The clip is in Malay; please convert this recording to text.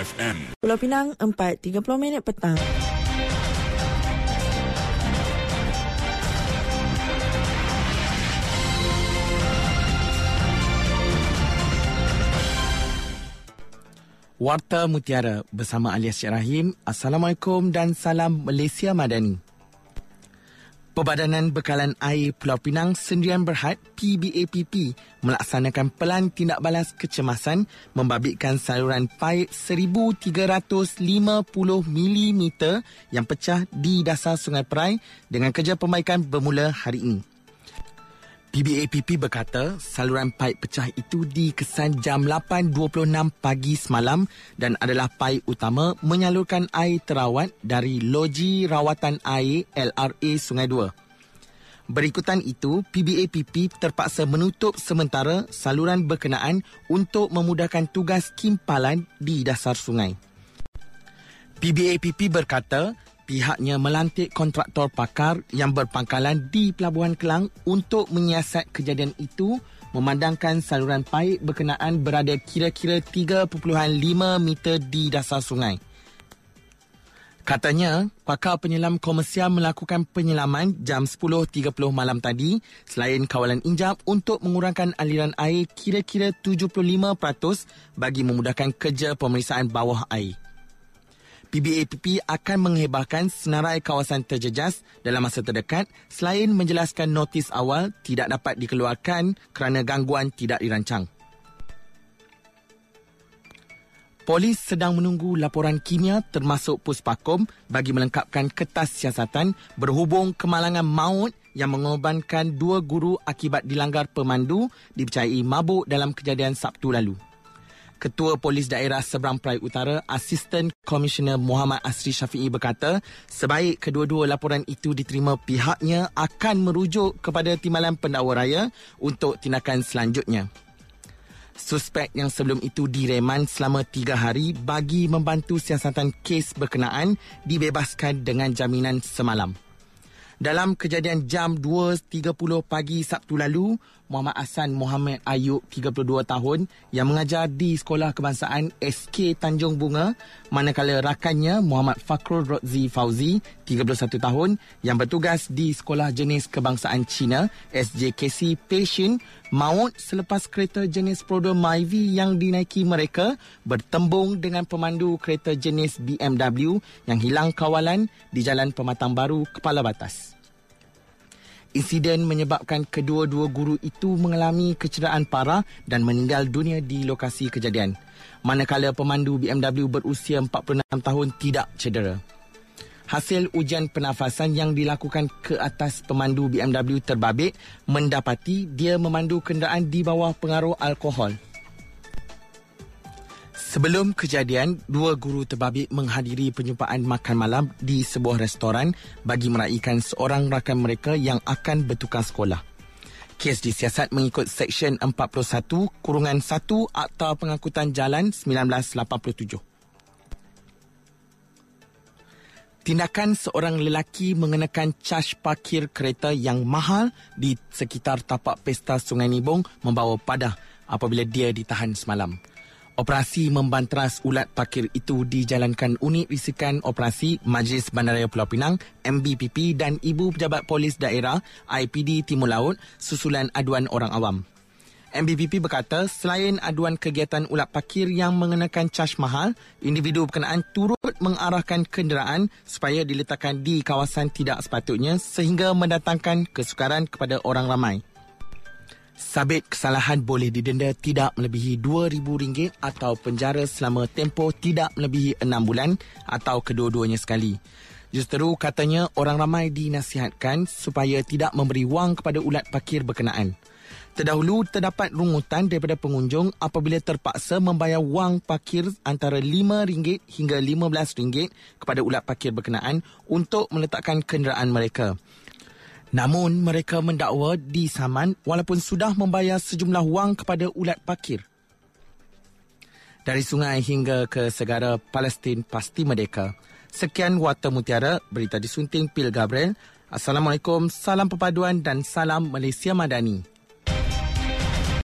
FM. Pulau Pinang 4.30 minit petang. Warta Mutiara bersama Alias Syed Rahim. Assalamualaikum dan salam Malaysia Madani. Perbadanan Bekalan Air Pulau Pinang Sendirian Berhad PBAPP melaksanakan pelan tindak balas kecemasan membabitkan saluran paip 1350 mm yang pecah di dasar Sungai Perai dengan kerja pembaikan bermula hari ini. PBAPP berkata saluran paip pecah itu dikesan jam 8.26 pagi semalam dan adalah paip utama menyalurkan air terawat dari Loji Rawatan Air LRA Sungai Dua. Berikutan itu, PBAPP terpaksa menutup sementara saluran berkenaan untuk memudahkan tugas kimpalan di dasar sungai. PBAPP berkata pihaknya melantik kontraktor pakar yang berpangkalan di Pelabuhan Kelang untuk menyiasat kejadian itu memandangkan saluran paip berkenaan berada kira-kira 3.5 meter di dasar sungai. Katanya, pakar penyelam komersial melakukan penyelaman jam 10.30 malam tadi selain kawalan injap untuk mengurangkan aliran air kira-kira 75% bagi memudahkan kerja pemeriksaan bawah air. PBAPP akan menghebahkan senarai kawasan terjejas dalam masa terdekat selain menjelaskan notis awal tidak dapat dikeluarkan kerana gangguan tidak dirancang. Polis sedang menunggu laporan kimia termasuk puspakom bagi melengkapkan kertas siasatan berhubung kemalangan maut yang mengorbankan dua guru akibat dilanggar pemandu dipercayai mabuk dalam kejadian Sabtu lalu. Ketua Polis Daerah Seberang Perai Utara, Asisten Komisioner Muhammad Asri Syafi'i berkata, sebaik kedua-dua laporan itu diterima pihaknya akan merujuk kepada Timbalan Pendakwa Raya untuk tindakan selanjutnya. Suspek yang sebelum itu direman selama tiga hari bagi membantu siasatan kes berkenaan dibebaskan dengan jaminan semalam. Dalam kejadian jam 2.30 pagi Sabtu lalu, Muhammad Hassan Muhammad Ayub, 32 tahun, yang mengajar di Sekolah Kebangsaan SK Tanjung Bunga, manakala rakannya Muhammad Fakrul Rodzi Fauzi, 31 tahun, yang bertugas di Sekolah Jenis Kebangsaan Cina, SJKC Patient, maut selepas kereta jenis Prodo Myvi yang dinaiki mereka bertembung dengan pemandu kereta jenis BMW yang hilang kawalan di Jalan Pematang Baru, Kepala Batas. Insiden menyebabkan kedua-dua guru itu mengalami kecederaan parah dan meninggal dunia di lokasi kejadian. Manakala pemandu BMW berusia 46 tahun tidak cedera. Hasil ujian pernafasan yang dilakukan ke atas pemandu BMW terbabit mendapati dia memandu kenderaan di bawah pengaruh alkohol. Sebelum kejadian, dua guru terbabit menghadiri penyumpaan makan malam di sebuah restoran bagi meraihkan seorang rakan mereka yang akan bertukar sekolah. Kes disiasat mengikut Seksyen 41 Kurungan 1 Akta Pengangkutan Jalan 1987. Tindakan seorang lelaki mengenakan caj parkir kereta yang mahal di sekitar tapak pesta Sungai Nibong membawa padah apabila dia ditahan semalam. Operasi membanteras ulat parkir itu dijalankan unit risikan operasi Majlis Bandaraya Pulau Pinang, MBPP dan Ibu Pejabat Polis Daerah IPD Timur Laut susulan aduan orang awam. MBPP berkata selain aduan kegiatan ulat parkir yang mengenakan caj mahal, individu berkenaan turut mengarahkan kenderaan supaya diletakkan di kawasan tidak sepatutnya sehingga mendatangkan kesukaran kepada orang ramai. Sabit kesalahan boleh didenda tidak melebihi RM2,000 atau penjara selama tempoh tidak melebihi 6 bulan atau kedua-duanya sekali. Justeru katanya orang ramai dinasihatkan supaya tidak memberi wang kepada ulat parkir berkenaan. Terdahulu terdapat rungutan daripada pengunjung apabila terpaksa membayar wang parkir antara RM5 hingga RM15 kepada ulat parkir berkenaan untuk meletakkan kenderaan mereka. Namun mereka mendakwa disaman walaupun sudah membayar sejumlah wang kepada ulat parkir. Dari sungai hingga ke segara Palestin pasti merdeka. Sekian Warta Mutiara, berita disunting Pil Gabriel. Assalamualaikum, salam perpaduan dan salam Malaysia Madani.